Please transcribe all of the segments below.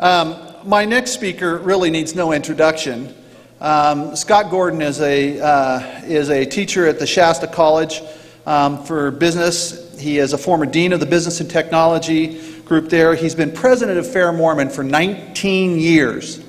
Um, my next speaker really needs no introduction. Um, Scott Gordon is a, uh, is a teacher at the Shasta College um, for Business. He is a former dean of the Business and Technology group there. He's been president of Fair Mormon for 19 years.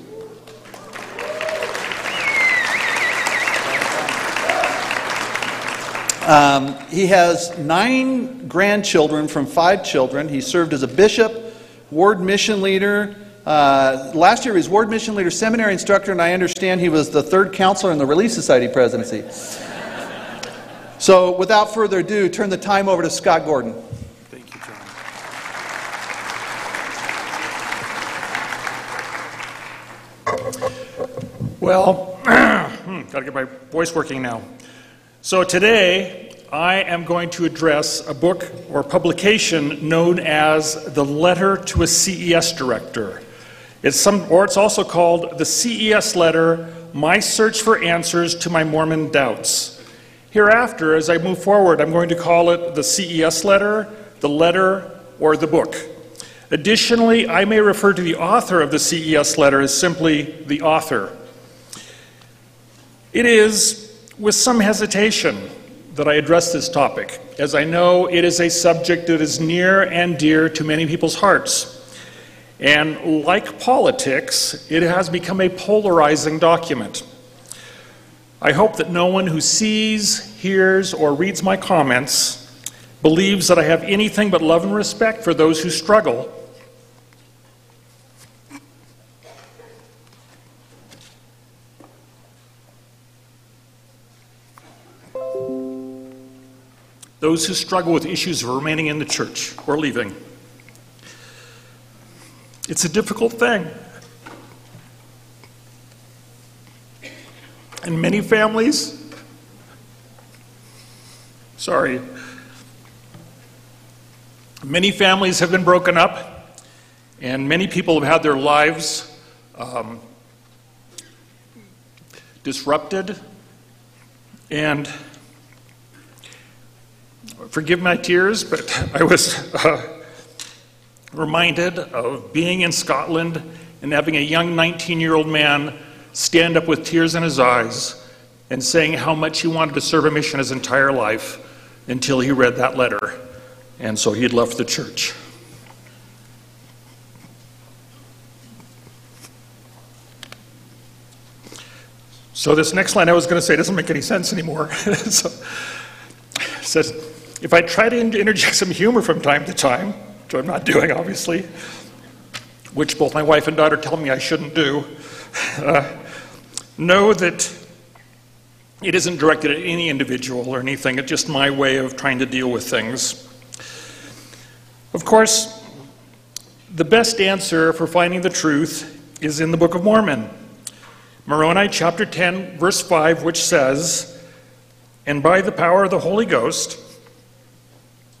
Um, he has nine grandchildren from five children. He served as a bishop, ward mission leader. Uh, last year, he was ward mission leader, seminary instructor, and I understand he was the third counselor in the Relief Society presidency. so, without further ado, turn the time over to Scott Gordon. Thank you, John. Well, got to get my voice working now. So today, I am going to address a book or publication known as The Letter to a CES Director. It's some, or it's also called the CES Letter My Search for Answers to My Mormon Doubts. Hereafter, as I move forward, I'm going to call it the CES Letter, the letter, or the book. Additionally, I may refer to the author of the CES letter as simply the author. It is with some hesitation that I address this topic, as I know it is a subject that is near and dear to many people's hearts. And like politics, it has become a polarizing document. I hope that no one who sees, hears, or reads my comments believes that I have anything but love and respect for those who struggle those who struggle with issues of remaining in the church or leaving. It's a difficult thing. And many families, sorry, many families have been broken up, and many people have had their lives um, disrupted, and Forgive my tears, but I was uh, reminded of being in Scotland and having a young 19 year old man stand up with tears in his eyes and saying how much he wanted to serve a mission his entire life until he read that letter. And so he'd left the church. So this next line I was going to say doesn't make any sense anymore. so, it says, if I try to interject some humor from time to time, which I'm not doing, obviously, which both my wife and daughter tell me I shouldn't do, uh, know that it isn't directed at any individual or anything. It's just my way of trying to deal with things. Of course, the best answer for finding the truth is in the Book of Mormon. Moroni chapter 10, verse 5, which says, And by the power of the Holy Ghost,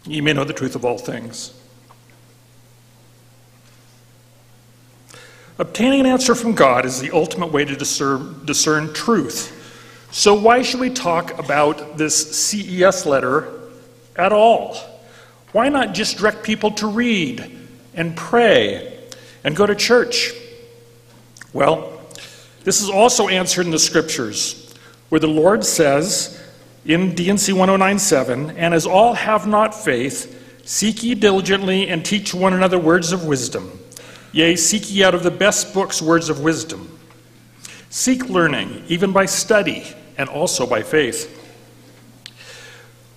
Ye may know the truth of all things. Obtaining an answer from God is the ultimate way to discern, discern, truth. So, why should we talk about this CES letter at all? Why not just direct people to read and pray and go to church? Well, this is also answered in the scriptures, where the Lord says, in D&C 1097, and as all have not faith, seek ye diligently and teach one another words of wisdom. Yea, seek ye out of the best books words of wisdom. Seek learning, even by study, and also by faith.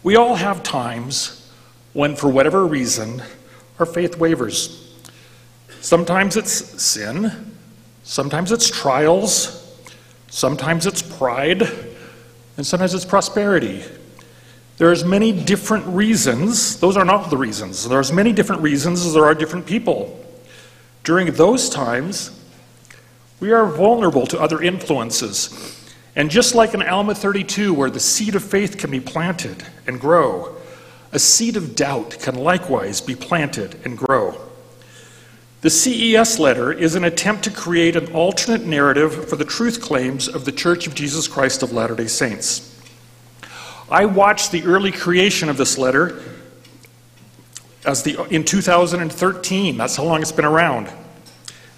We all have times when, for whatever reason, our faith wavers. Sometimes it's sin, sometimes it's trials, sometimes it's pride and sometimes it's prosperity. There's many different reasons. Those are not the reasons. There's many different reasons as there are different people. During those times, we are vulnerable to other influences. And just like in Alma 32, where the seed of faith can be planted and grow, a seed of doubt can likewise be planted and grow. The CES letter is an attempt to create an alternate narrative for the truth claims of the Church of Jesus Christ of Latter day Saints. I watched the early creation of this letter as the, in 2013. That's how long it's been around.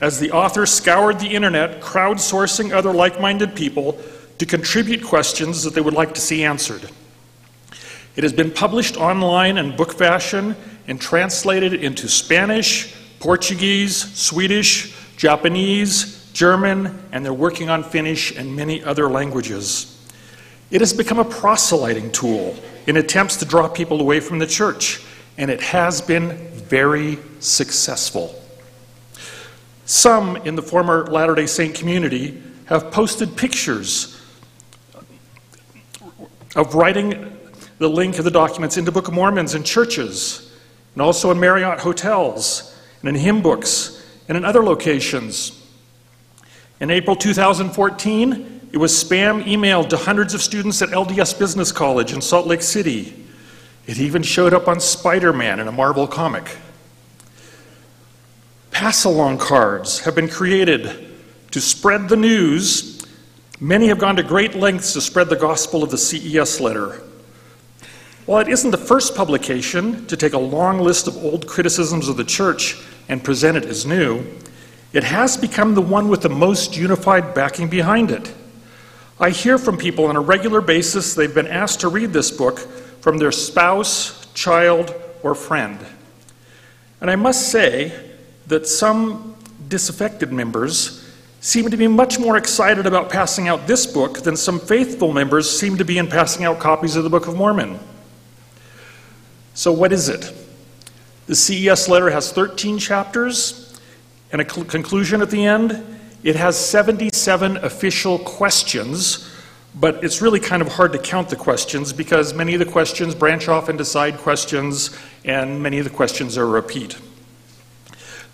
as the author scoured the internet, crowdsourcing other like minded people to contribute questions that they would like to see answered. It has been published online in book fashion and translated into Spanish, Portuguese, Swedish, Japanese, German, and they're working on Finnish and many other languages. It has become a proselyting tool in attempts to draw people away from the church, and it has been very successful. Some in the former Latter day Saint community have posted pictures of writing the link of the documents into Book of Mormons in churches, and also in Marriott hotels, and in hymn books, and in other locations. In April 2014, it was spam emailed to hundreds of students at LDS Business College in Salt Lake City. It even showed up on Spider Man in a Marvel comic. Pass along cards have been created to spread the news. Many have gone to great lengths to spread the gospel of the CES letter. While it isn't the first publication to take a long list of old criticisms of the church and present it as new, it has become the one with the most unified backing behind it. I hear from people on a regular basis they've been asked to read this book from their spouse, child, or friend. And I must say that some disaffected members seem to be much more excited about passing out this book than some faithful members seem to be in passing out copies of the Book of Mormon. So, what is it? The CES letter has 13 chapters and a cl- conclusion at the end. It has 77 official questions, but it's really kind of hard to count the questions because many of the questions branch off into side questions, and many of the questions are repeat.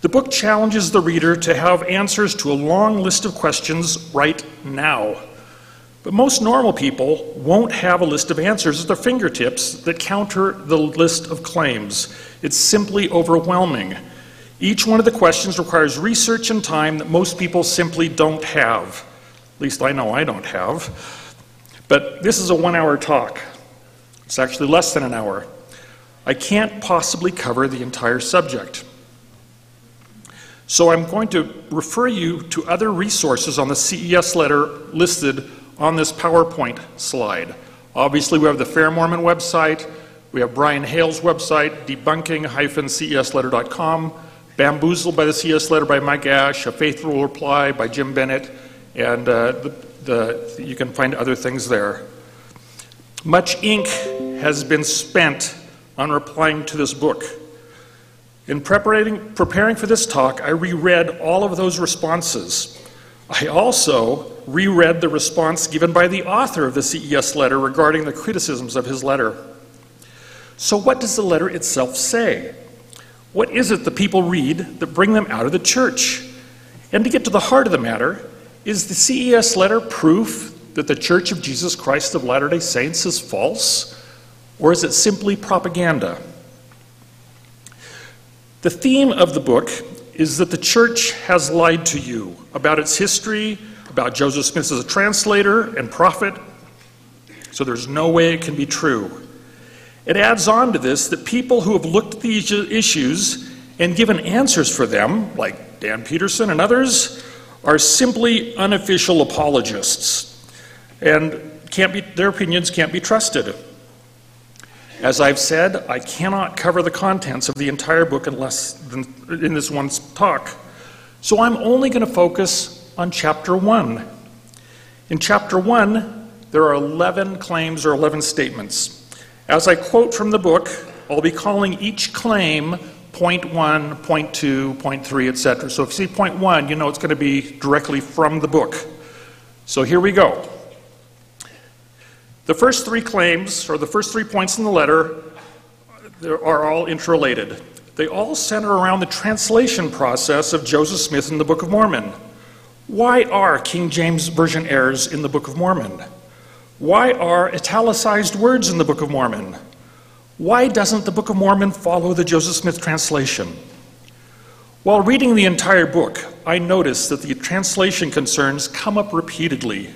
The book challenges the reader to have answers to a long list of questions right now. But most normal people won't have a list of answers at their fingertips that counter the list of claims. It's simply overwhelming. Each one of the questions requires research and time that most people simply don't have. At least I know I don't have. But this is a one hour talk. It's actually less than an hour. I can't possibly cover the entire subject. So I'm going to refer you to other resources on the CES letter listed on this PowerPoint slide. Obviously, we have the Fair Mormon website, we have Brian Hales' website, debunking-cesletter.com, Bamboozled by the CES letter by Mike Ash, A Faithful Reply by Jim Bennett, and uh, the, the, you can find other things there. Much ink has been spent on replying to this book. In preparing, preparing for this talk, I reread all of those responses. I also reread the response given by the author of the CES letter regarding the criticisms of his letter. So, what does the letter itself say? What is it that people read that bring them out of the church? And to get to the heart of the matter, is the CES letter proof that the Church of Jesus Christ of Latter day Saints is false? Or is it simply propaganda? The theme of the book is that the church has lied to you about its history, about Joseph Smith as a translator and prophet, so there's no way it can be true. It adds on to this that people who have looked at these issues and given answers for them, like Dan Peterson and others, are simply unofficial apologists, and be, their opinions can't be trusted. As I've said, I cannot cover the contents of the entire book in less than in this one talk. So I'm only going to focus on chapter 1. In chapter 1, there are 11 claims or 11 statements. As I quote from the book, I'll be calling each claim point 1, point 2, point 3, etc. So if you see point 1, you know it's going to be directly from the book. So here we go. The first three claims, or the first three points in the letter, uh, are all interrelated. They all center around the translation process of Joseph Smith in the Book of Mormon. Why are King James Version errors in the Book of Mormon? Why are italicized words in the Book of Mormon? Why doesn't the Book of Mormon follow the Joseph Smith translation? While reading the entire book, I noticed that the translation concerns come up repeatedly.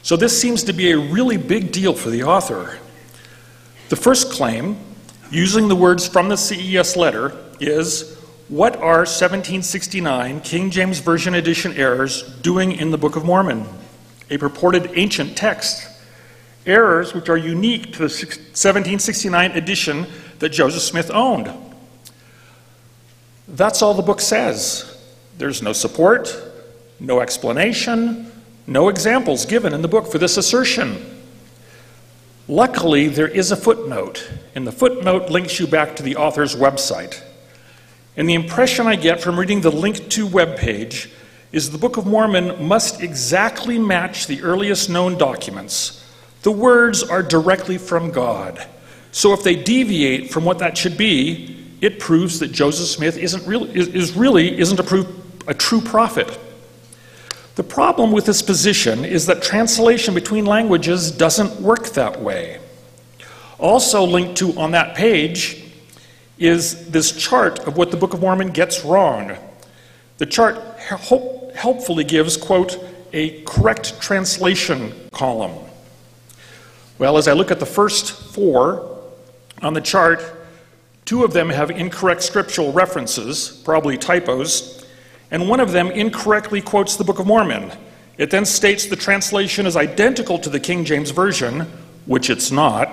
So this seems to be a really big deal for the author. The first claim, using the words from the CES letter, is What are 1769 King James Version edition errors doing in the Book of Mormon, a purported ancient text? Errors which are unique to the 1769 edition that Joseph Smith owned. That's all the book says. There's no support, no explanation, no examples given in the book for this assertion. Luckily, there is a footnote, and the footnote links you back to the author's website. And the impression I get from reading the link to webpage is the Book of Mormon must exactly match the earliest known documents. The words are directly from God. So if they deviate from what that should be, it proves that Joseph Smith isn't really, is really isn't a, proof, a true prophet. The problem with this position is that translation between languages doesn't work that way. Also linked to on that page is this chart of what the Book of Mormon gets wrong. The chart help, helpfully gives, quote, a correct translation column. Well, as I look at the first four on the chart, two of them have incorrect scriptural references, probably typos, and one of them incorrectly quotes the Book of Mormon. It then states the translation is identical to the King James Version, which it's not,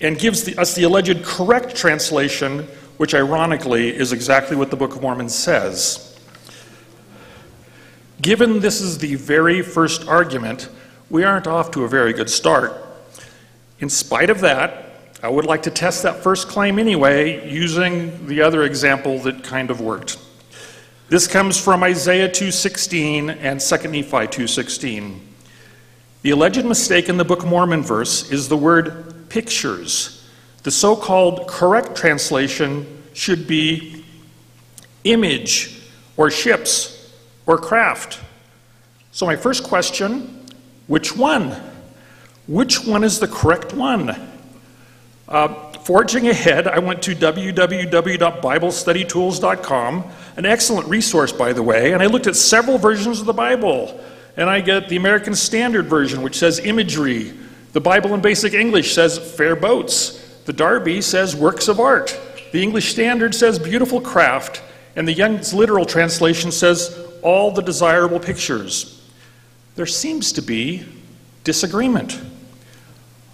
and gives the, us the alleged correct translation, which ironically is exactly what the Book of Mormon says. Given this is the very first argument, we aren't off to a very good start. In spite of that, I would like to test that first claim anyway using the other example that kind of worked. This comes from Isaiah 2:16 and 2 Nephi 2:16. The alleged mistake in the Book of Mormon verse is the word pictures. The so called correct translation should be image or ships or craft. So, my first question which one? Which one is the correct one? Uh, forging ahead, I went to www.biblestudytools.com, an excellent resource, by the way, and I looked at several versions of the Bible. And I get the American Standard Version, which says imagery, the Bible in Basic English says fair boats. The Darby says works of art. The English Standard says beautiful craft. And the Young's Literal Translation says all the desirable pictures. There seems to be disagreement.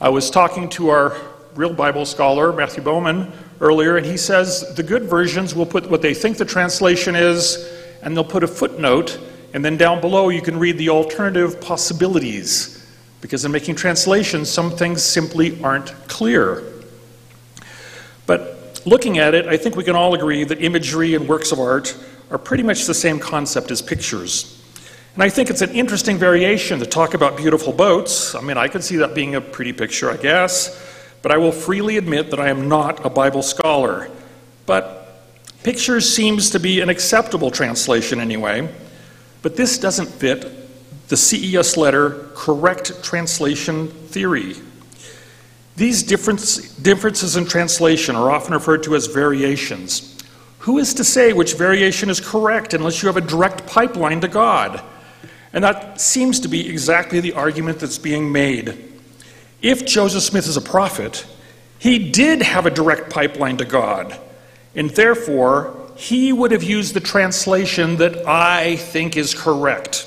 I was talking to our real Bible scholar, Matthew Bowman, earlier, and he says the good versions will put what they think the translation is, and they'll put a footnote, and then down below you can read the alternative possibilities. Because in making translations, some things simply aren't clear. But looking at it, I think we can all agree that imagery and works of art are pretty much the same concept as pictures. And I think it's an interesting variation to talk about beautiful boats. I mean, I could see that being a pretty picture, I guess. But I will freely admit that I am not a Bible scholar. But pictures seems to be an acceptable translation anyway. But this doesn't fit the CES letter correct translation theory. These difference, differences in translation are often referred to as variations. Who is to say which variation is correct unless you have a direct pipeline to God? And that seems to be exactly the argument that's being made. If Joseph Smith is a prophet, he did have a direct pipeline to God, and therefore he would have used the translation that I think is correct.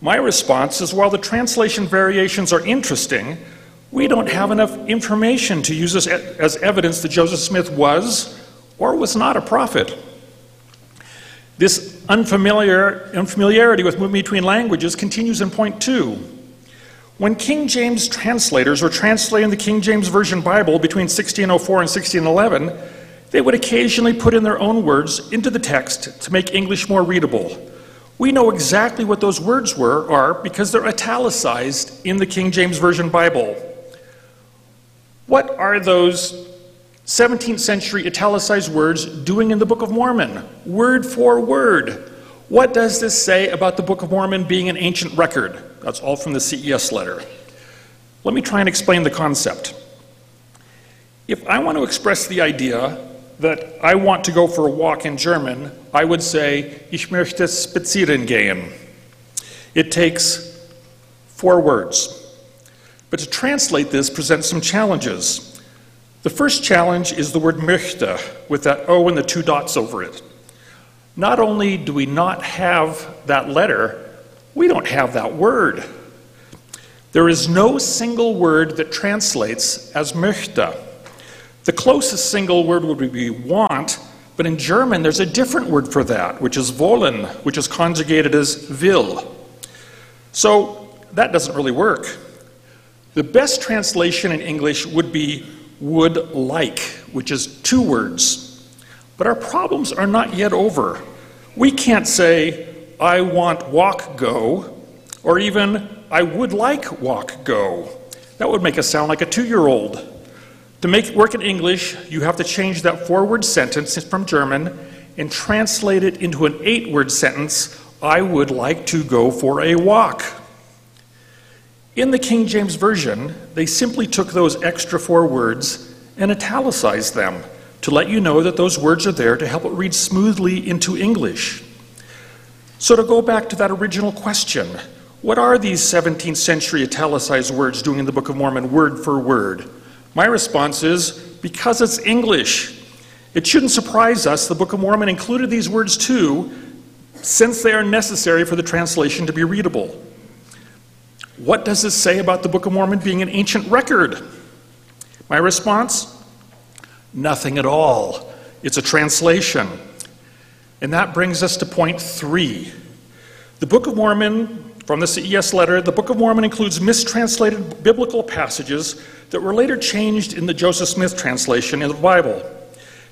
My response is while the translation variations are interesting, we don't have enough information to use as, as evidence that Joseph Smith was or was not a prophet. This unfamiliar, unfamiliarity with moving between languages continues in point two. When King James translators were translating the King James Version Bible between 1604 and 1611, they would occasionally put in their own words into the text to make English more readable. We know exactly what those words were are because they're italicized in the King James Version Bible. What are those 17th century italicized words doing in the Book of Mormon? Word for word. What does this say about the Book of Mormon being an ancient record? That's all from the CES letter. Let me try and explain the concept. If I want to express the idea that I want to go for a walk in German, I would say, Ich möchte spazieren gehen. It takes four words. But to translate this presents some challenges. The first challenge is the word möchte, with that O and the two dots over it. Not only do we not have that letter, we don't have that word. There is no single word that translates as möchte. The closest single word would be want, but in German there's a different word for that, which is wollen, which is conjugated as will. So that doesn't really work. The best translation in English would be would like, which is two words. But our problems are not yet over. We can't say, I want walk go, or even, I would like walk go. That would make us sound like a two year old. To make it work in English, you have to change that four word sentence from German and translate it into an eight word sentence I would like to go for a walk. In the King James Version, they simply took those extra four words and italicized them to let you know that those words are there to help it read smoothly into English. So, to go back to that original question, what are these 17th century italicized words doing in the Book of Mormon word for word? My response is because it's English. It shouldn't surprise us the Book of Mormon included these words too, since they are necessary for the translation to be readable. What does this say about the Book of Mormon being an ancient record? My response? Nothing at all. It's a translation. And that brings us to point three. The Book of Mormon from the CES letter, the Book of Mormon includes mistranslated biblical passages that were later changed in the Joseph Smith translation in the Bible.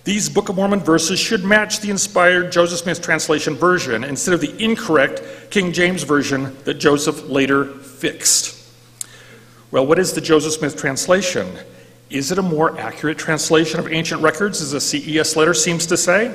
These Book of Mormon verses should match the inspired Joseph Smith translation version instead of the incorrect King James version that Joseph later fixed. Well, what is the Joseph Smith translation? Is it a more accurate translation of ancient records, as the CES letter seems to say?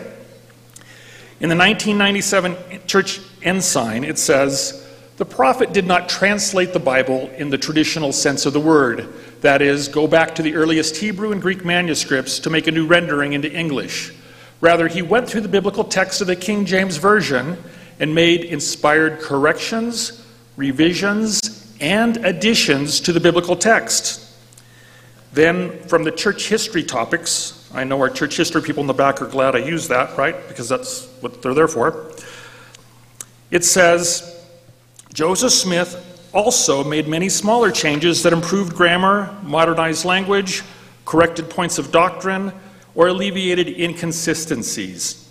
In the 1997 Church Ensign, it says, the prophet did not translate the Bible in the traditional sense of the word. That is, go back to the earliest Hebrew and Greek manuscripts to make a new rendering into English. Rather, he went through the biblical text of the King James Version and made inspired corrections, revisions, and additions to the biblical text. Then, from the church history topics, I know our church history people in the back are glad I use that, right? Because that's what they're there for. It says, Joseph Smith also made many smaller changes that improved grammar, modernized language, corrected points of doctrine, or alleviated inconsistencies.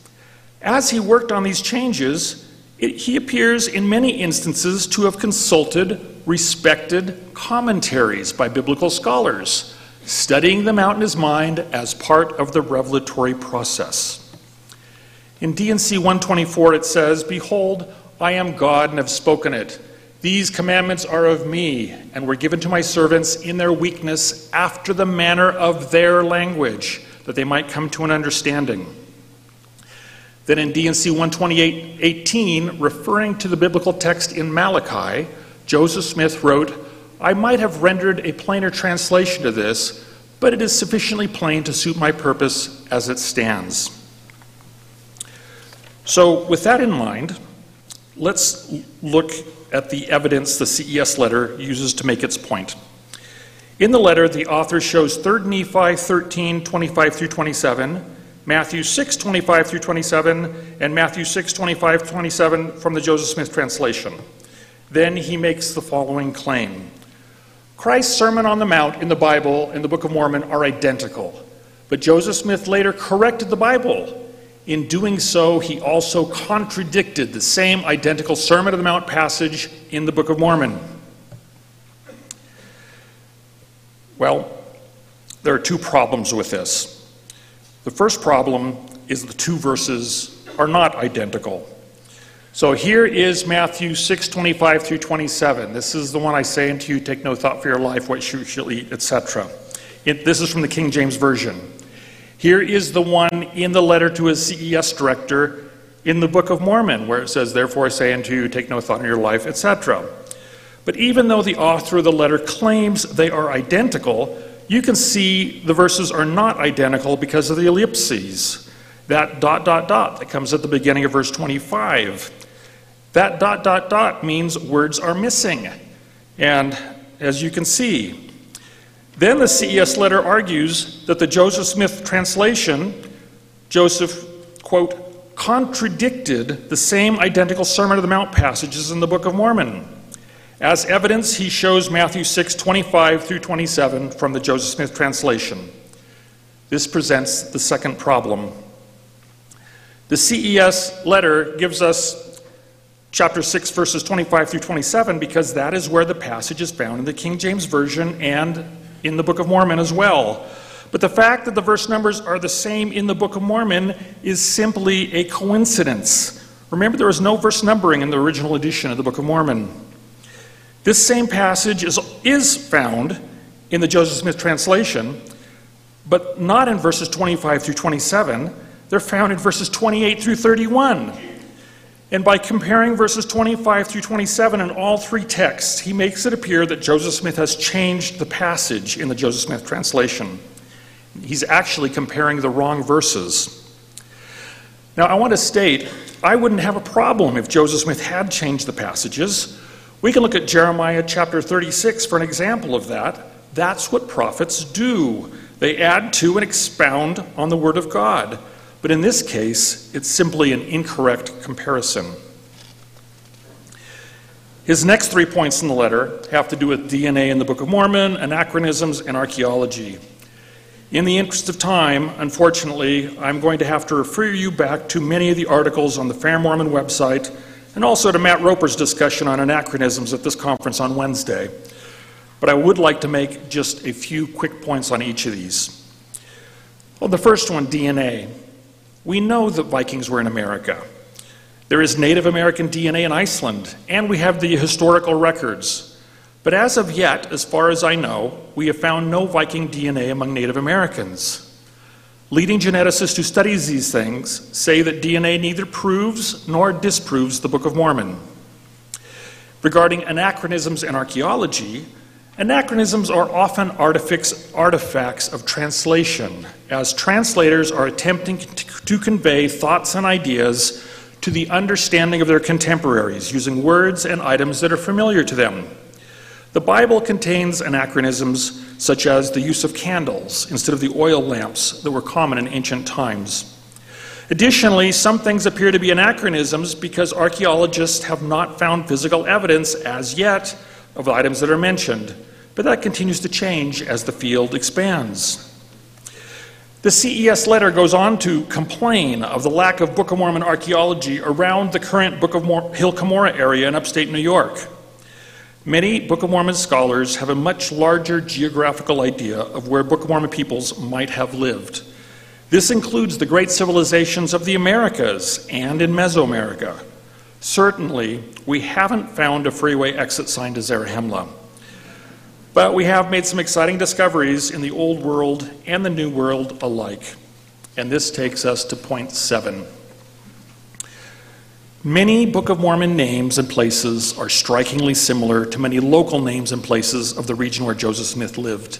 As he worked on these changes, it, he appears in many instances to have consulted respected commentaries by biblical scholars, studying them out in his mind as part of the revelatory process. In D&C 124, it says, Behold, I am God and have spoken it. These commandments are of me, and were given to my servants in their weakness after the manner of their language, that they might come to an understanding. Then in D&C 128 18, referring to the biblical text in Malachi, Joseph Smith wrote, I might have rendered a plainer translation to this, but it is sufficiently plain to suit my purpose as it stands. So, with that in mind, Let's look at the evidence the CES letter uses to make its point. In the letter, the author shows 3 Nephi 13, 25 through 27, Matthew 6, 25 through 27, and Matthew 6, 25, 27 from the Joseph Smith translation. Then he makes the following claim Christ's Sermon on the Mount in the Bible and the Book of Mormon are identical, but Joseph Smith later corrected the Bible in doing so, he also contradicted the same identical Sermon on the Mount passage in the Book of Mormon. Well, there are two problems with this. The first problem is the two verses are not identical. So here is Matthew 6, 25 through 27. This is the one I say unto you, take no thought for your life, what you shall eat, etc. This is from the King James Version. Here is the one in the letter to his CES director in the Book of Mormon, where it says, Therefore I say unto you, take no thought in your life, etc. But even though the author of the letter claims they are identical, you can see the verses are not identical because of the ellipses. That dot, dot, dot that comes at the beginning of verse 25. That dot, dot, dot means words are missing. And as you can see, Then the CES letter argues that the Joseph Smith translation, Joseph, quote, contradicted the same identical Sermon on the Mount passages in the Book of Mormon. As evidence, he shows Matthew 6, 25 through 27 from the Joseph Smith translation. This presents the second problem. The CES letter gives us chapter 6, verses 25 through 27, because that is where the passage is found in the King James Version and in the Book of Mormon as well. But the fact that the verse numbers are the same in the Book of Mormon is simply a coincidence. Remember, there was no verse numbering in the original edition of the Book of Mormon. This same passage is, is found in the Joseph Smith translation, but not in verses 25 through 27. They're found in verses 28 through 31. And by comparing verses 25 through 27 in all three texts, he makes it appear that Joseph Smith has changed the passage in the Joseph Smith translation. He's actually comparing the wrong verses. Now, I want to state I wouldn't have a problem if Joseph Smith had changed the passages. We can look at Jeremiah chapter 36 for an example of that. That's what prophets do. They add to and expound on the Word of God. But in this case, it's simply an incorrect comparison. His next three points in the letter have to do with DNA in the Book of Mormon, anachronisms, and archaeology. In the interest of time, unfortunately, I'm going to have to refer you back to many of the articles on the Fair Mormon website and also to Matt Roper's discussion on anachronisms at this conference on Wednesday. But I would like to make just a few quick points on each of these. Well, the first one DNA. We know that Vikings were in America. There is Native American DNA in Iceland, and we have the historical records. But as of yet, as far as I know, we have found no Viking DNA among Native Americans. Leading geneticists who study these things say that DNA neither proves nor disproves the Book of Mormon. Regarding anachronisms in archaeology, anachronisms are often artifacts of translation, as translators are attempting to convey thoughts and ideas to the understanding of their contemporaries using words and items that are familiar to them. The Bible contains anachronisms such as the use of candles instead of the oil lamps that were common in ancient times. Additionally, some things appear to be anachronisms because archaeologists have not found physical evidence as yet of items that are mentioned, but that continues to change as the field expands. The CES letter goes on to complain of the lack of Book of Mormon archaeology around the current Book of Mor- Hill Cumorah area in upstate New York. Many Book of Mormon scholars have a much larger geographical idea of where Book of Mormon peoples might have lived. This includes the great civilizations of the Americas and in Mesoamerica. Certainly, we haven't found a freeway exit sign to Zarahemla. But we have made some exciting discoveries in the Old World and the New World alike. And this takes us to point seven. Many Book of Mormon names and places are strikingly similar to many local names and places of the region where Joseph Smith lived.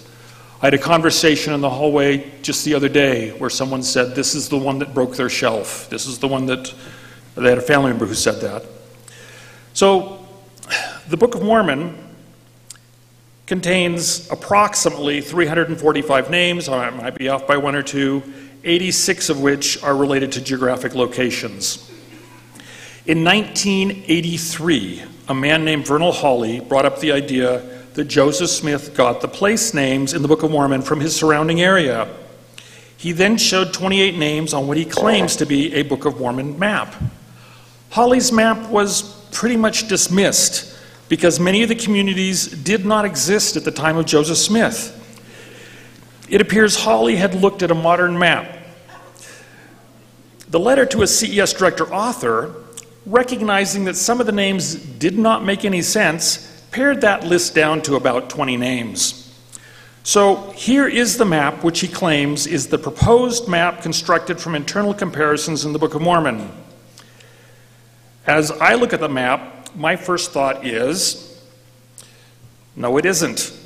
I had a conversation in the hallway just the other day where someone said, This is the one that broke their shelf. This is the one that they had a family member who said that. So, the Book of Mormon contains approximately 345 names. I might be off by one or two, 86 of which are related to geographic locations. In 1983, a man named Vernal Holley brought up the idea that Joseph Smith got the place names in the Book of Mormon from his surrounding area. He then showed 28 names on what he claims to be a Book of Mormon map. Holley's map was pretty much dismissed because many of the communities did not exist at the time of Joseph Smith. It appears Holley had looked at a modern map. The letter to a CES director author recognizing that some of the names did not make any sense, pared that list down to about 20 names. So here is the map, which he claims is the proposed map constructed from internal comparisons in the Book of Mormon. As I look at the map, my first thought is no, it isn't.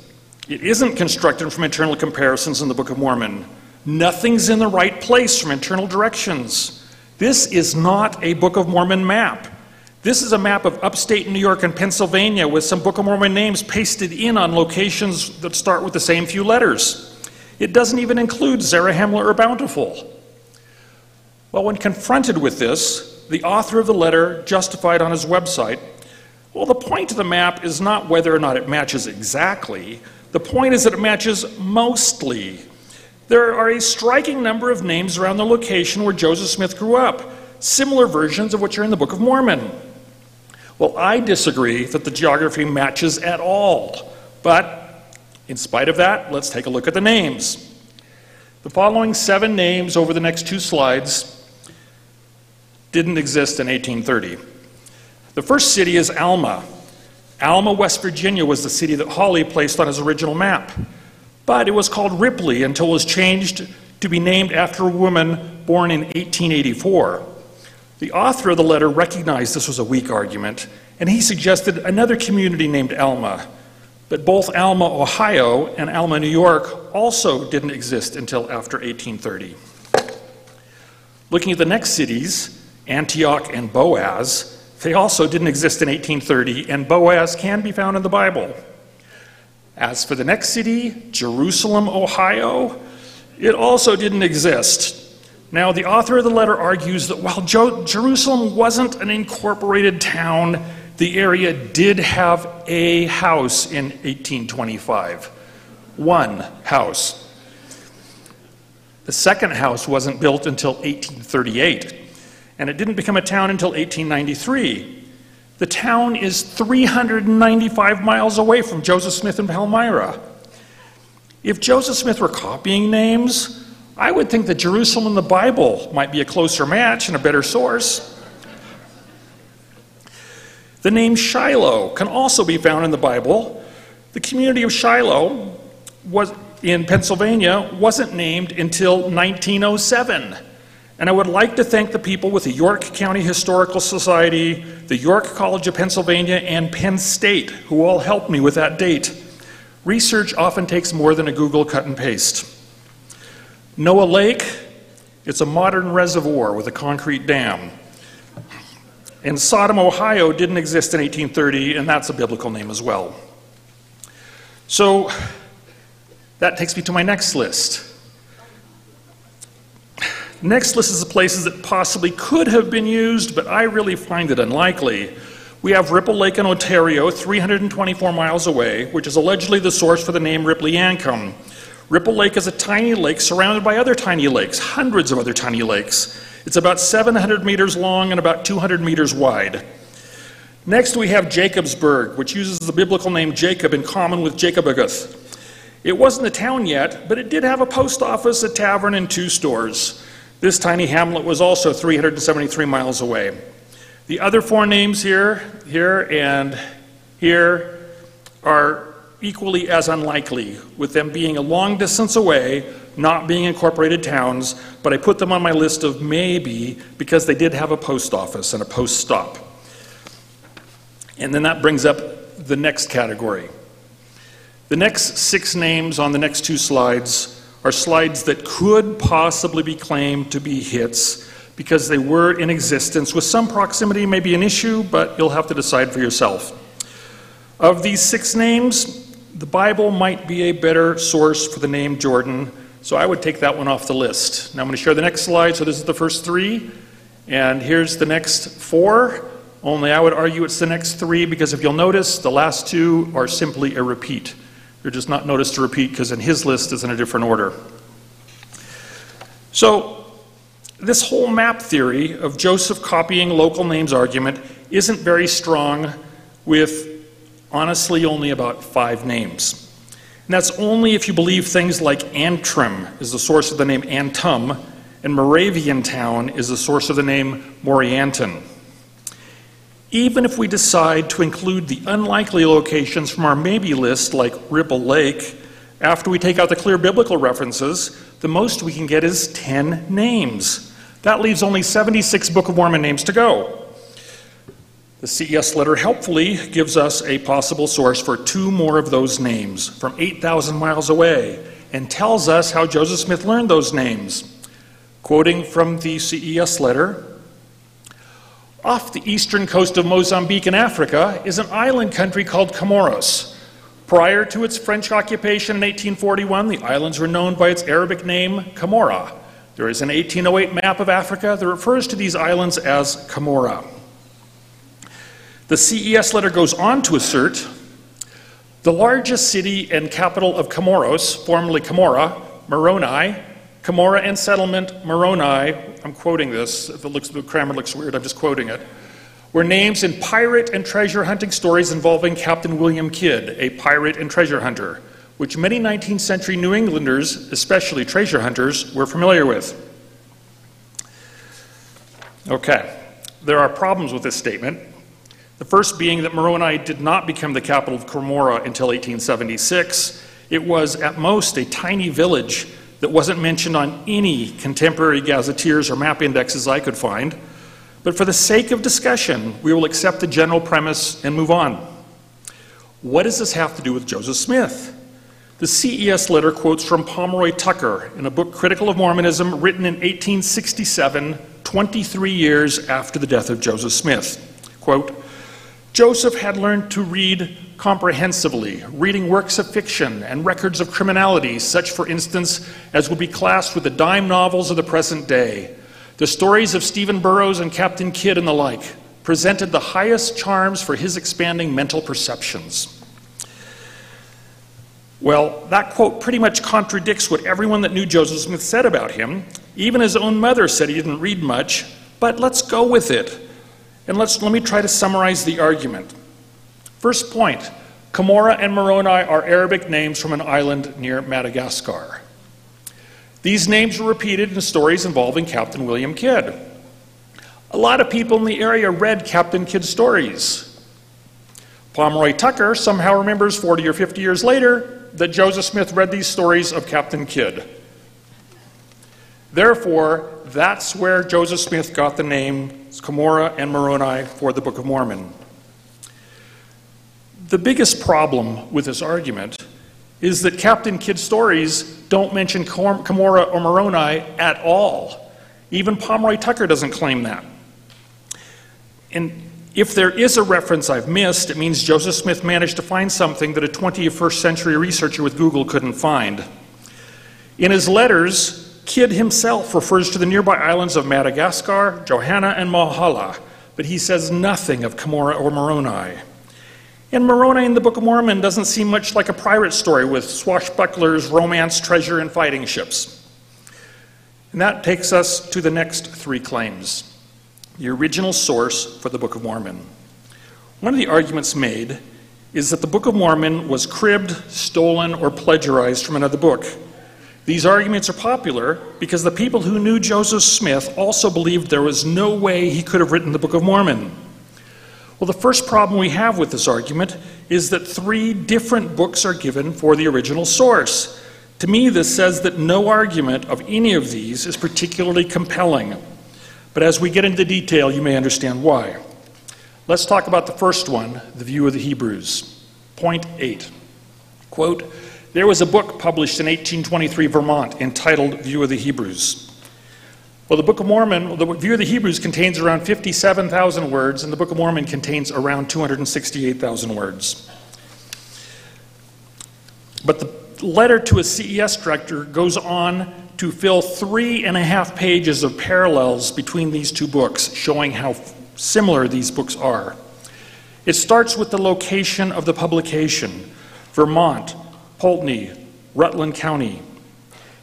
It isn't constructed from internal comparisons in the Book of Mormon. Nothing's in the right place from internal directions. This is not a Book of Mormon map. This is a map of upstate New York and Pennsylvania with some Book of Mormon names pasted in on locations that start with the same few letters. It doesn't even include Zarahemla or Bountiful. Well, when confronted with this, the author of the letter justified on his website well, the point of the map is not whether or not it matches exactly, the point is that it matches mostly. There are a striking number of names around the location where Joseph Smith grew up, similar versions of which are in the Book of Mormon. Well, I disagree that the geography matches at all, but in spite of that, let's take a look at the names. The following seven names over the next two slides didn't exist in 1830. The first city is Alma. Alma, West Virginia was the city that Holley placed on his original map. But it was called Ripley until it was changed to be named after a woman born in 1884. The author of the letter recognized this was a weak argument, and he suggested another community named Alma. But both Alma, Ohio and Alma, New York also didn't exist until after 1830. Looking at the next cities, Antioch and Boaz, they also didn't exist in 1830, and Boaz can be found in the Bible. As for the next city, Jerusalem, Ohio, it also didn't exist. Now, the author of the letter argues that while jo- Jerusalem wasn't an incorporated town, the area did have a house in 1825. One house. The second house wasn't built until 1838 and it didn't become a town until 1893. The town is 395 miles away from Joseph Smith and Palmyra. If Joseph Smith were copying names, I would think that Jerusalem in the Bible might be a closer match and a better source. The name Shiloh can also be found in the Bible. The community of Shiloh was in Pennsylvania wasn't named until 1907. And I would like to thank the people with the York County Historical Society, the York College of Pennsylvania, and Penn State, who all helped me with that date. Research often takes more than a Google cut and paste. Noah Lake, it's a modern reservoir with a concrete dam. And Sodom, Ohio didn't exist in 1830, and that's a biblical name as well. So that takes me to my next list. Next list is the places that possibly could have been used, but I really find it unlikely. We have Ripple Lake in Ontario, 324 miles away, which is allegedly the source for the name Ripliancum. Ripple Lake is a tiny lake surrounded by other tiny lakes, hundreds of other tiny lakes. It's about 700 meters long and about 200 meters wide. Next, we have Jacobsburg, which uses the biblical name Jacob in common with Jacobugath. It wasn't a town yet, but it did have a post office, a tavern, and two stores. This tiny hamlet was also 373 miles away. The other four names here, here, and here are equally as unlikely, with them being a long distance away, not being incorporated towns, but I put them on my list of maybe because they did have a post office and a post stop. And then that brings up the next category. The next six names on the next two slides are slides that could possibly be claimed to be hits because they were in existence. With some proximity may be an issue, but you'll have to decide for yourself. Of these six names, the Bible might be a better source for the name Jordan, so I would take that one off the list. Now I'm going to share the next slide. So this is the first three, and here's the next four. Only I would argue it's the next three because if you'll notice, the last two are simply a repeat. They're just not noticed to repeat because in his list is in a different order. So, this whole map theory of Joseph copying local names argument isn't very strong with honestly only about five names. And that's only if you believe things like Antrim is the source of the name Antum, and Moravian Town is the source of the name Morianton. Even if we decide to include the unlikely locations from our maybe list, like Ripple Lake, after we take out the clear biblical references, the most we can get is 10 names. That leaves only 76 Book of Mormon names to go. The CES letter helpfully gives us a possible source for two more of those names from 8,000 miles away and tells us how Joseph Smith learned those names. Quoting from the CES letter, Off the eastern coast of Mozambique in Africa is an island country called Comoros. Prior to its French occupation in 1841, the islands were known by its Arabic name, Camora. There is an 1808 map of Africa that refers to these islands as Camora. The CES letter goes on to assert the largest city and capital of Comoros, formerly Camora, Moroni, Camora and settlement Moroni, I'm quoting this, if it looks, the grammar looks weird, I'm just quoting it, were names in pirate and treasure hunting stories involving Captain William Kidd, a pirate and treasure hunter, which many 19th century New Englanders, especially treasure hunters, were familiar with. Okay, there are problems with this statement. The first being that Moroni did not become the capital of Camora until 1876. It was at most a tiny village that wasn't mentioned on any contemporary gazetteers or map indexes I could find. But for the sake of discussion, we will accept the general premise and move on. What does this have to do with Joseph Smith? The CES letter quotes from Pomeroy Tucker in a book critical of Mormonism written in 1867, 23 years after the death of Joseph Smith. Quote, Joseph had learned to read comprehensively, reading works of fiction and records of criminality, such, for instance, as would be classed with the dime novels of the present day. The stories of Stephen Burroughs and Captain Kidd and the like presented the highest charms for his expanding mental perceptions. Well, that quote pretty much contradicts what everyone that knew Joseph Smith said about him. Even his own mother said he didn't read much, but let's go with it. And let's, let me try to summarize the argument. First point Camora and Moroni are Arabic names from an island near Madagascar. These names were repeated in stories involving Captain William Kidd. A lot of people in the area read Captain Kidd stories. Pomeroy Tucker somehow remembers 40 or 50 years later that Joseph Smith read these stories of Captain Kidd. Therefore, that's where Joseph Smith got the names Camora and Moroni for the Book of Mormon. The biggest problem with this argument is that Captain Kidd's stories don't mention Camora or Moroni at all. Even Pomeroy Tucker doesn't claim that. And if there is a reference I've missed, it means Joseph Smith managed to find something that a 21st century researcher with Google couldn't find. In his letters, Kidd himself refers to the nearby islands of Madagascar, Johanna, and Mahala, but he says nothing of Camora or Moroni. And Moroni in the Book of Mormon doesn't seem much like a pirate story with swashbucklers, romance, treasure, and fighting ships. And that takes us to the next three claims the original source for the Book of Mormon. One of the arguments made is that the Book of Mormon was cribbed, stolen, or plagiarized from another book. These arguments are popular because the people who knew Joseph Smith also believed there was no way he could have written the Book of Mormon. Well, the first problem we have with this argument is that three different books are given for the original source. To me, this says that no argument of any of these is particularly compelling. But as we get into detail, you may understand why. Let's talk about the first one, the view of the Hebrews. Point 8. Quote, there was a book published in 1823 Vermont entitled View of the Hebrews. Well, the Book of Mormon, the View of the Hebrews contains around 57,000 words, and the Book of Mormon contains around 268,000 words. But the letter to a CES director goes on to fill three and a half pages of parallels between these two books, showing how similar these books are. It starts with the location of the publication Vermont, Poultney, Rutland County.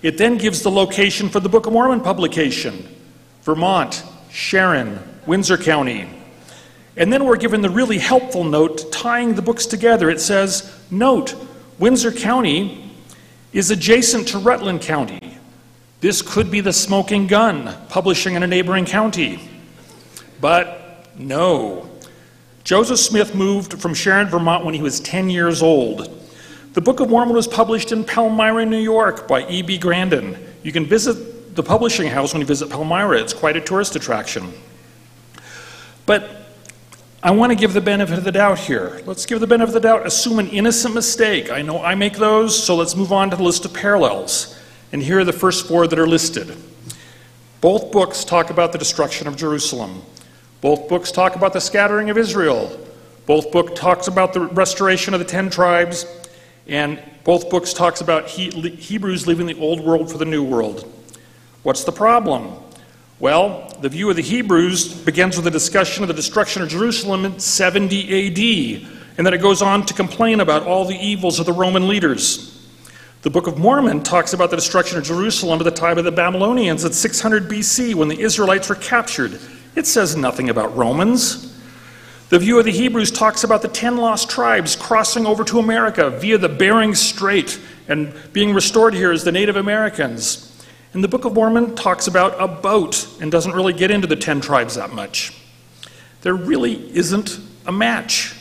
It then gives the location for the Book of Mormon publication Vermont, Sharon, Windsor County. And then we're given the really helpful note tying the books together. It says, Note, Windsor County is adjacent to Rutland County. This could be the smoking gun publishing in a neighboring county. But no. Joseph Smith moved from Sharon, Vermont when he was 10 years old. The Book of Mormon was published in Palmyra, New York by E.B. Grandin. You can visit the publishing house when you visit Palmyra, it's quite a tourist attraction. But I want to give the benefit of the doubt here. Let's give the benefit of the doubt, assume an innocent mistake. I know I make those, so let's move on to the list of parallels. And here are the first four that are listed. Both books talk about the destruction of Jerusalem. Both books talk about the scattering of Israel. Both book talks about the restoration of the ten tribes, and both books talks about he, Hebrews leaving the old world for the new world. What's the problem? Well, the view of the Hebrews begins with a discussion of the destruction of Jerusalem in 70 AD, and then it goes on to complain about all the evils of the Roman leaders. The Book of Mormon talks about the destruction of Jerusalem at the time of the Babylonians at 600 BC when the Israelites were captured. It says nothing about Romans. The view of the Hebrews talks about the ten lost tribes crossing over to America via the Bering Strait and being restored here as the Native Americans. And the Book of Mormon talks about a boat and doesn't really get into the ten tribes that much. There really isn't a match.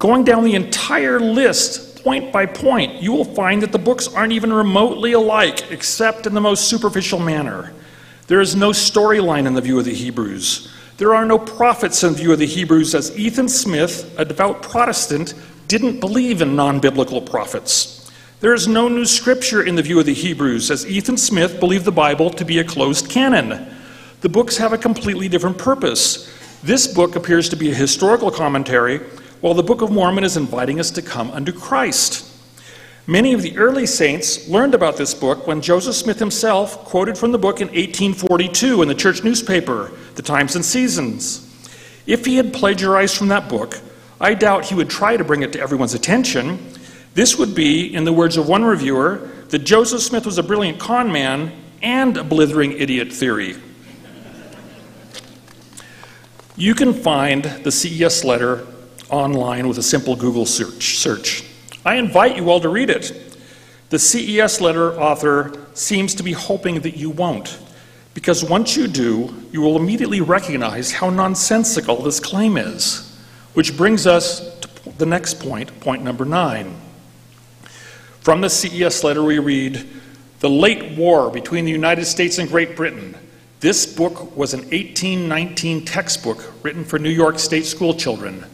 Going down the entire list, point by point, you will find that the books aren't even remotely alike, except in the most superficial manner. There is no storyline in the view of the Hebrews. There are no prophets in view of the Hebrews, as Ethan Smith, a devout Protestant, didn't believe in non biblical prophets. There is no new scripture in the view of the Hebrews, as Ethan Smith believed the Bible to be a closed canon. The books have a completely different purpose. This book appears to be a historical commentary, while the Book of Mormon is inviting us to come unto Christ. Many of the early saints learned about this book when Joseph Smith himself quoted from the book in 1842 in the church newspaper, The Times and Seasons. If he had plagiarized from that book, I doubt he would try to bring it to everyone's attention. This would be, in the words of one reviewer, that Joseph Smith was a brilliant con man and a blithering idiot theory. You can find the CES letter online with a simple Google search. search. I invite you all to read it. The CES letter author seems to be hoping that you won't, because once you do, you will immediately recognize how nonsensical this claim is. Which brings us to the next point, point number nine. From the CES letter, we read The late war between the United States and Great Britain. This book was an 1819 textbook written for New York State school children.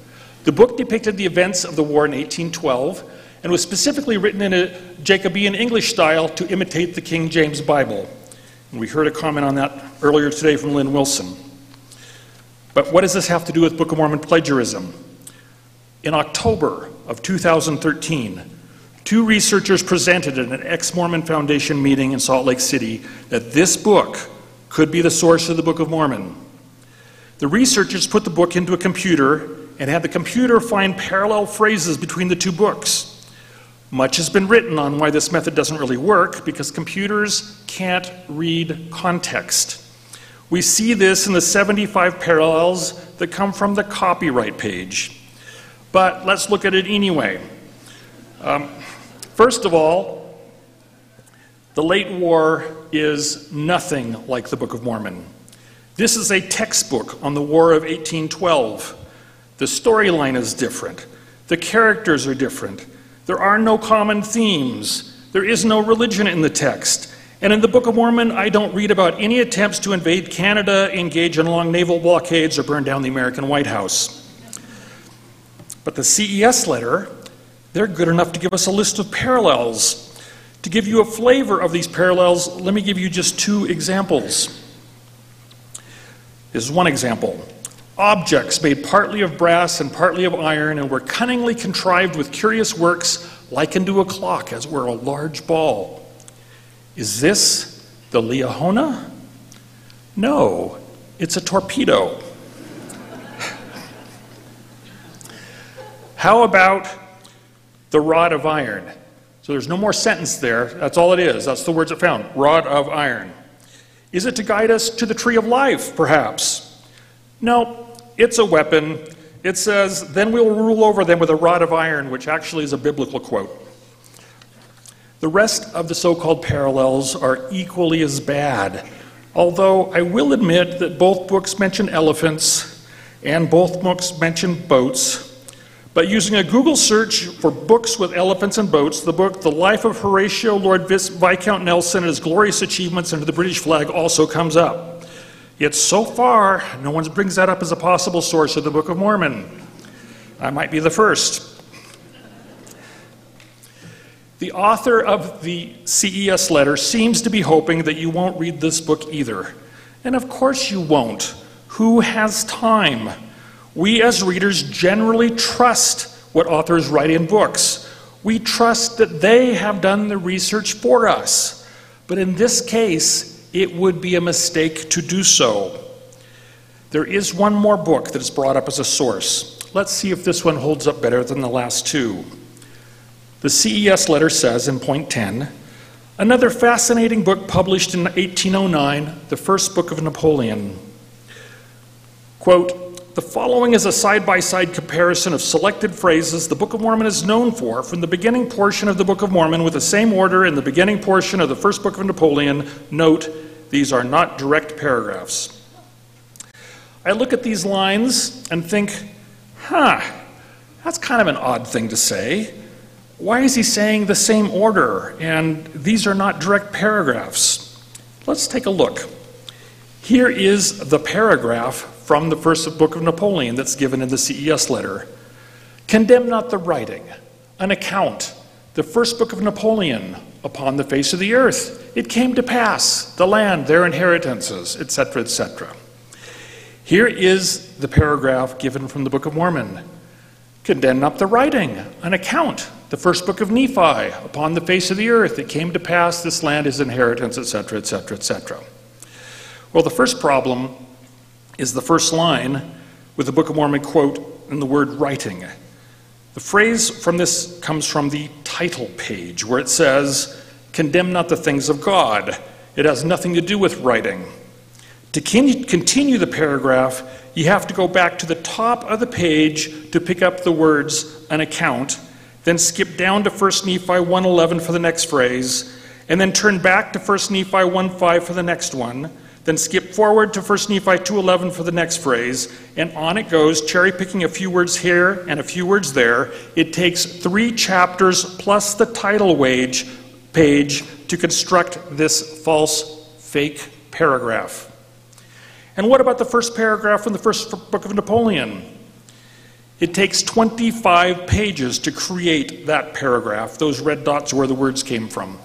The book depicted the events of the war in 1812 and was specifically written in a Jacobean English style to imitate the King James Bible. And we heard a comment on that earlier today from Lynn Wilson. But what does this have to do with Book of Mormon plagiarism? In October of 2013, two researchers presented at an ex Mormon Foundation meeting in Salt Lake City that this book could be the source of the Book of Mormon. The researchers put the book into a computer and had the computer find parallel phrases between the two books. Much has been written on why this method doesn't really work because computers can't read context. We see this in the 75 parallels that come from the copyright page. But let's look at it anyway. Um, first of all, the late war is nothing like the Book of Mormon. This is a textbook on the War of 1812. The storyline is different, the characters are different. There are no common themes. There is no religion in the text. And in the Book of Mormon, I don't read about any attempts to invade Canada, engage in long naval blockades, or burn down the American White House. But the CES letter, they're good enough to give us a list of parallels. To give you a flavor of these parallels, let me give you just two examples. This is one example objects made partly of brass and partly of iron and were cunningly contrived with curious works likened to a clock, as were a large ball. Is this the Liahona? No, it's a torpedo. How about the rod of iron? So there's no more sentence there. That's all it is. That's the words it found rod of iron. Is it to guide us to the tree of life, perhaps? No, it's a weapon. It says, Then we'll rule over them with a rod of iron, which actually is a biblical quote. The rest of the so called parallels are equally as bad, although I will admit that both books mention elephants and both books mention boats. But using a Google search for books with elephants and boats, the book The Life of Horatio Lord Viscount Nelson and His Glorious Achievements Under the British Flag also comes up. Yet so far, no one brings that up as a possible source of the Book of Mormon. I might be the first. The author of the CES letter seems to be hoping that you won't read this book either. And of course you won't. Who has time? We as readers generally trust what authors write in books. We trust that they have done the research for us. But in this case, it would be a mistake to do so. There is one more book that is brought up as a source. Let's see if this one holds up better than the last two. The CES letter says in point 10 another fascinating book published in 1809, the first book of Napoleon. Quote, the following is a side by side comparison of selected phrases the Book of Mormon is known for from the beginning portion of the Book of Mormon with the same order in the beginning portion of the first book of Napoleon. Note, these are not direct paragraphs. I look at these lines and think, huh, that's kind of an odd thing to say. Why is he saying the same order? And these are not direct paragraphs. Let's take a look. Here is the paragraph from the first book of Napoleon that's given in the CES letter. Condemn not the writing, an account, the first book of Napoleon upon the face of the earth. It came to pass, the land, their inheritances, etc., etc. Here is the paragraph given from the Book of Mormon. Condemn up the writing, an account, the first book of Nephi, upon the face of the earth. It came to pass, this land is inheritance, etc., etc., etc. Well, the first problem is the first line with the Book of Mormon quote in the word writing. The phrase from this comes from the title page where it says, Condemn not the things of God. It has nothing to do with writing. To continue the paragraph, you have to go back to the top of the page to pick up the words an account, then skip down to 1 Nephi 1:11 for the next phrase, and then turn back to 1 Nephi 1:5 for the next one, then skip forward to 1 Nephi 2:11 for the next phrase, and on it goes, cherry picking a few words here and a few words there. It takes 3 chapters plus the title wage page to construct this false fake paragraph. And what about the first paragraph from the first book of Napoleon? It takes 25 pages to create that paragraph. Those red dots are where the words came from.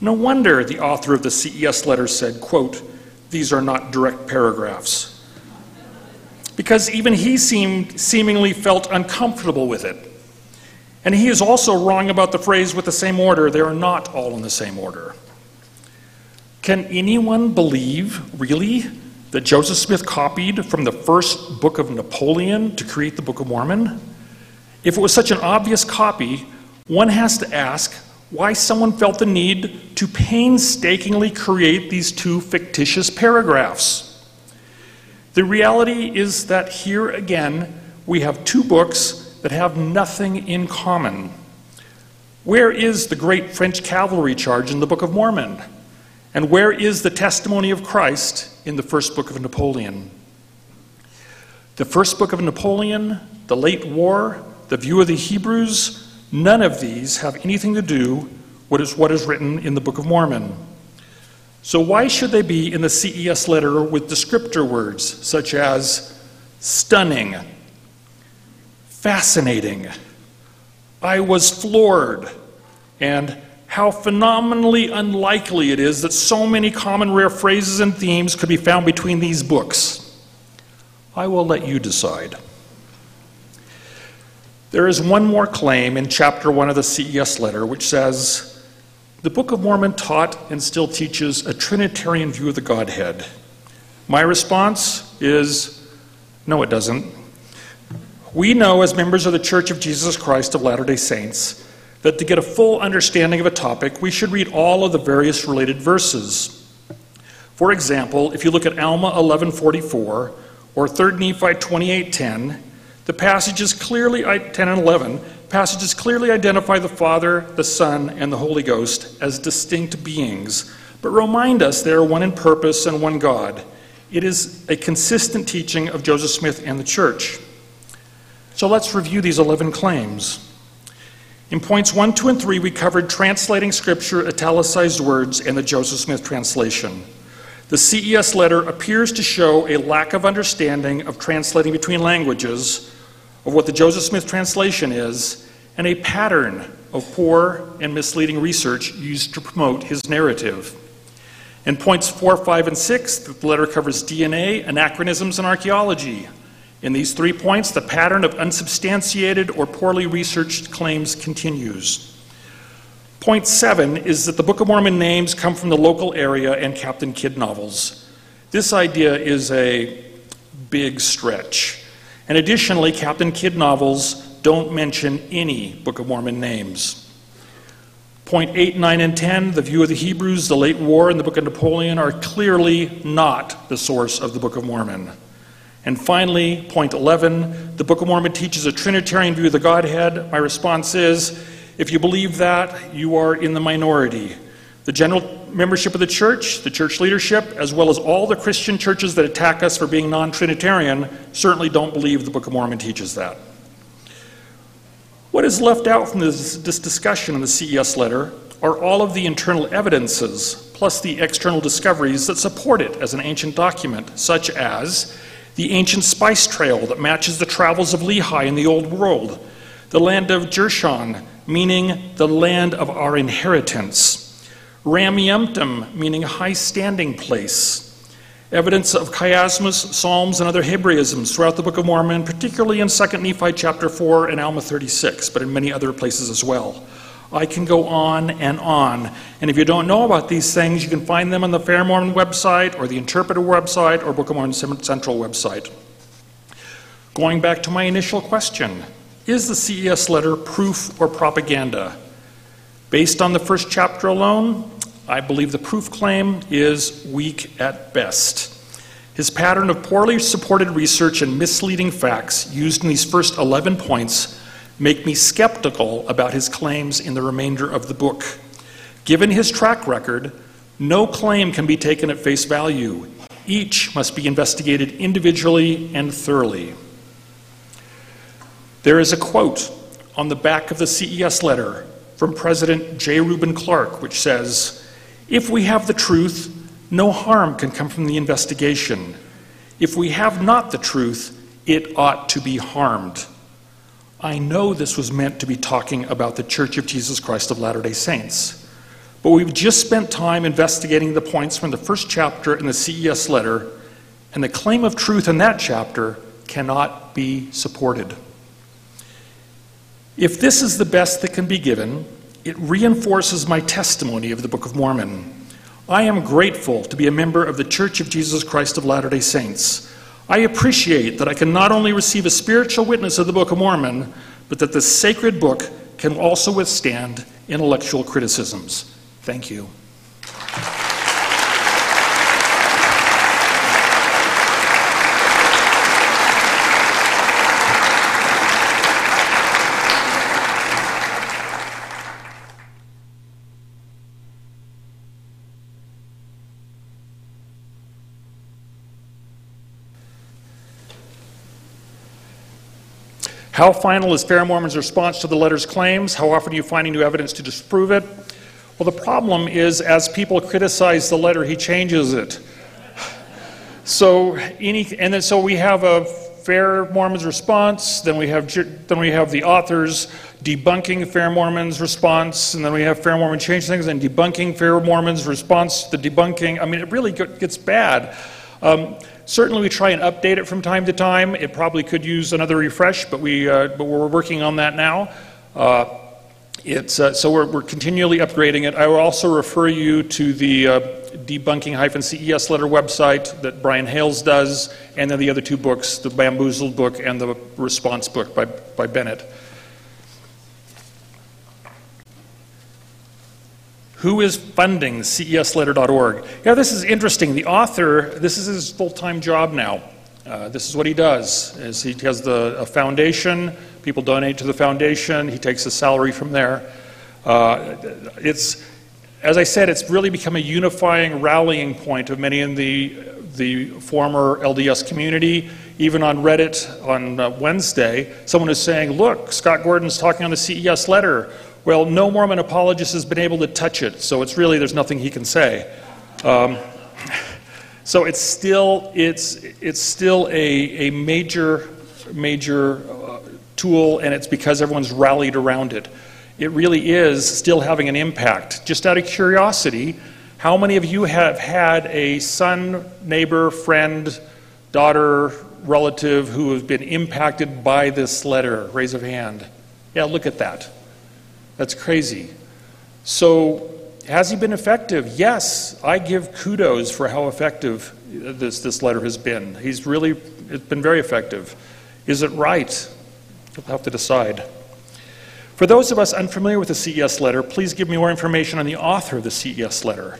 No wonder the author of the CES letter said, quote, these are not direct paragraphs. Because even he seemed, seemingly felt uncomfortable with it. And he is also wrong about the phrase with the same order. They are not all in the same order. Can anyone believe, really, that Joseph Smith copied from the first book of Napoleon to create the Book of Mormon? If it was such an obvious copy, one has to ask why someone felt the need to painstakingly create these two fictitious paragraphs. The reality is that here again, we have two books that have nothing in common. Where is the great French cavalry charge in the Book of Mormon? And where is the testimony of Christ in the first book of Napoleon? The first book of Napoleon, the late war, the view of the Hebrews, none of these have anything to do with what is written in the Book of Mormon. So, why should they be in the CES letter with descriptor words such as stunning, fascinating, I was floored, and how phenomenally unlikely it is that so many common rare phrases and themes could be found between these books. I will let you decide. There is one more claim in chapter 1 of the CES letter which says the Book of Mormon taught and still teaches a Trinitarian view of the Godhead. My response is no, it doesn't. We know, as members of the Church of Jesus Christ of Latter day Saints, that to get a full understanding of a topic, we should read all of the various related verses. For example, if you look at Alma 11:44 or 3 Nephi 28:10, the passages clearly 10 and 11 passages clearly identify the Father, the Son, and the Holy Ghost as distinct beings, but remind us they are one in purpose and one God. It is a consistent teaching of Joseph Smith and the church. So let's review these 11 claims. In points 1, 2, and 3, we covered translating scripture, italicized words, and the Joseph Smith translation. The CES letter appears to show a lack of understanding of translating between languages, of what the Joseph Smith translation is, and a pattern of poor and misleading research used to promote his narrative. In points four, five, and six, the letter covers DNA, anachronisms, and archaeology. In these three points, the pattern of unsubstantiated or poorly researched claims continues. Point seven is that the Book of Mormon names come from the local area and Captain Kidd novels. This idea is a big stretch. And additionally, Captain Kidd novels don't mention any Book of Mormon names. Point 8, 9, and 10, the view of the Hebrews, the late war, and the Book of Napoleon are clearly not the source of the Book of Mormon. And finally, point 11, the Book of Mormon teaches a Trinitarian view of the Godhead. My response is if you believe that, you are in the minority. The general membership of the church, the church leadership, as well as all the Christian churches that attack us for being non Trinitarian, certainly don't believe the Book of Mormon teaches that. What is left out from this, this, discussion in the CES letter are all of the internal evidences, plus the external discoveries that support it as an ancient document, such as the ancient spice trail that matches the travels of Lehi in the Old World, the land of Jershon, meaning the land of our inheritance, Rameumptom, meaning high standing place, Evidence of chiasmus, psalms, and other Hebraisms throughout the Book of Mormon, particularly in 2 Nephi chapter 4 and Alma 36, but in many other places as well. I can go on and on. And if you don't know about these things, you can find them on the Fair Mormon website or the Interpreter website or Book of Mormon Central website. Going back to my initial question Is the CES letter proof or propaganda? Based on the first chapter alone, I believe the proof claim is weak at best. His pattern of poorly supported research and misleading facts used in these first 11 points make me skeptical about his claims in the remainder of the book. Given his track record, no claim can be taken at face value. Each must be investigated individually and thoroughly. There is a quote on the back of the CES letter from President J. Reuben Clark, which says, if we have the truth, no harm can come from the investigation. If we have not the truth, it ought to be harmed. I know this was meant to be talking about the Church of Jesus Christ of Latter day Saints, but we've just spent time investigating the points from the first chapter in the CES letter, and the claim of truth in that chapter cannot be supported. If this is the best that can be given, it reinforces my testimony of the Book of Mormon. I am grateful to be a member of the Church of Jesus Christ of Latter day Saints. I appreciate that I can not only receive a spiritual witness of the Book of Mormon, but that this sacred book can also withstand intellectual criticisms. Thank you. How final is Fair Mormon's response to the letter's claims? How often are you finding new evidence to disprove it? Well, the problem is, as people criticize the letter, he changes it. So, any, and then so we have a Fair Mormon's response, then we have then we have the authors debunking Fair Mormon's response, and then we have Fair Mormon change things and debunking Fair Mormon's response the debunking. I mean, it really gets bad. Um, Certainly, we try and update it from time to time. It probably could use another refresh, but, we, uh, but we're working on that now. Uh, it's, uh, so we're, we're, continually upgrading it. I will also refer you to the uh, debunking-ces letter website that Brian Hales does, and then the other two books, the Bamboozled book and the Response book by, by Bennett. Who is funding cesletter.org? Yeah, this is interesting. The author, this is his full-time job now. Uh, this is what he does. Is he has the a foundation. People donate to the foundation. He takes a salary from there. Uh, it's, as I said, it's really become a unifying rallying point of many in the the former LDS community. Even on Reddit on uh, Wednesday, someone is saying, "Look, Scott Gordon's talking on the CES letter." Well, no Mormon apologist has been able to touch it, so it's really, there's nothing he can say. Um, so it's still, it's, it's still a, a major, major uh, tool, and it's because everyone's rallied around it. It really is still having an impact. Just out of curiosity, How many of you have had a son, neighbor, friend, daughter, relative who has been impacted by this letter? Raise of hand. Yeah, look at that. That's crazy. So, has he been effective? Yes, I give kudos for how effective this, this letter has been. He's really it's been very effective. Is it right? You'll have to decide. For those of us unfamiliar with the CES letter, please give me more information on the author of the CES letter.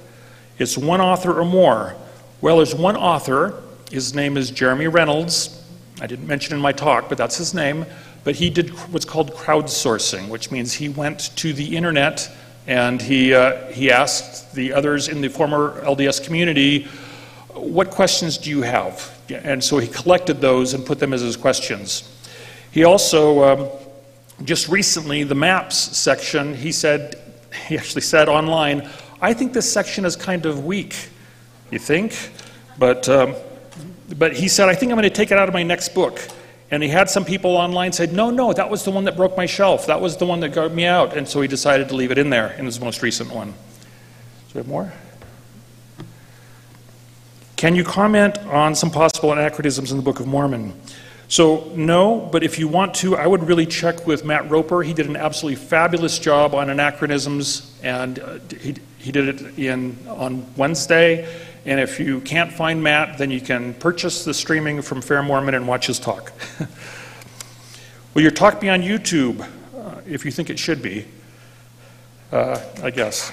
It's one author or more. Well, there's one author. His name is Jeremy Runnells. I didn't mention in my talk, but that's his name. But he did what's called crowdsourcing, which means he went to the internet and he, uh, he asked the others in the former LDS community, What questions do you have? And so he collected those and put them as his questions. He also, um, just recently, the maps section, he said, he actually said online, I think this section is kind of weak. You think? But, um, but he said, I think I'm going to take it out of my next book. And he had some people online said, no, no, that was the one that broke my shelf. That was the one that got me out. And so he decided to leave it in there in his most recent one. Do we have more? Can you comment on some possible anachronisms in the Book of Mormon? So, no, but if you want to, I would really check with Matt Roper. He did an absolutely fabulous job on anachronisms, and uh, he, he did it in, on Wednesday. And if you can't find Matt, then you can purchase the streaming from Fair Mormon and watch his talk. Will your talk be on YouTube? Uh, if you think it should be, uh, I guess.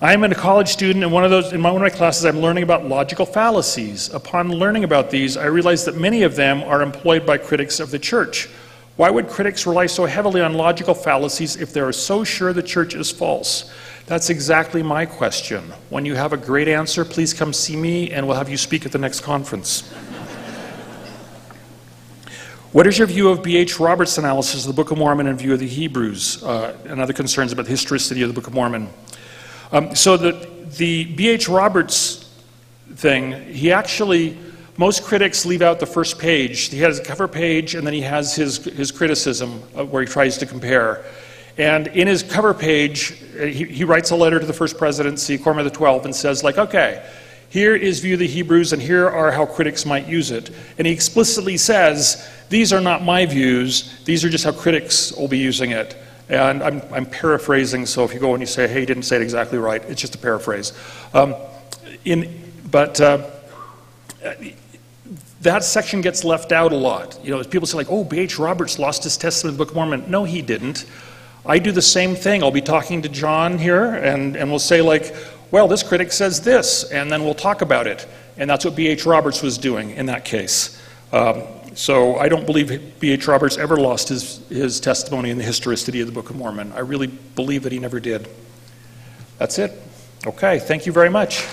I'm a college student, and one of those in one of my classes, I'm learning about logical fallacies. Upon learning about these, I realized that many of them are employed by critics of the church. Why would critics rely so heavily on logical fallacies if they are so sure the church is false? That's exactly my question. When you have a great answer, please come see me, and we'll have you speak at the next conference. What is your view of B.H. Roberts' analysis of the Book of Mormon in view of the Hebrews uh, and other concerns about the historicity of the Book of Mormon? Um, so the, the B.H. Roberts thing, he actually, most critics leave out the first page. He has a cover page and then he has his, his criticism where he tries to compare. And in his cover page, uh, he, he writes a letter to the first presidency, the Twelve, and says, like, okay, here is view of the Hebrews, and here are how critics might use it. And he explicitly says, these are not my views, these are just how critics will be using it. And I'm, I'm, paraphrasing, so if you go and you say, hey, he didn't say it exactly right, it's just a paraphrase. Um, in, but uh, that section gets left out a lot. You know, people say, like, oh, B.H. Roberts lost his testimony in the Book of Mormon. No, he didn't. I do the same thing. I'll be talking to John here, and, and we'll say, like, well, this critic says this, and then we'll talk about it. And that's what B.H. Roberts was doing in that case. Um, so I don't believe B.H. Roberts ever lost his, his testimony in the historicity of the Book of Mormon. I really believe that he never did. That's it. Okay, thank you very much.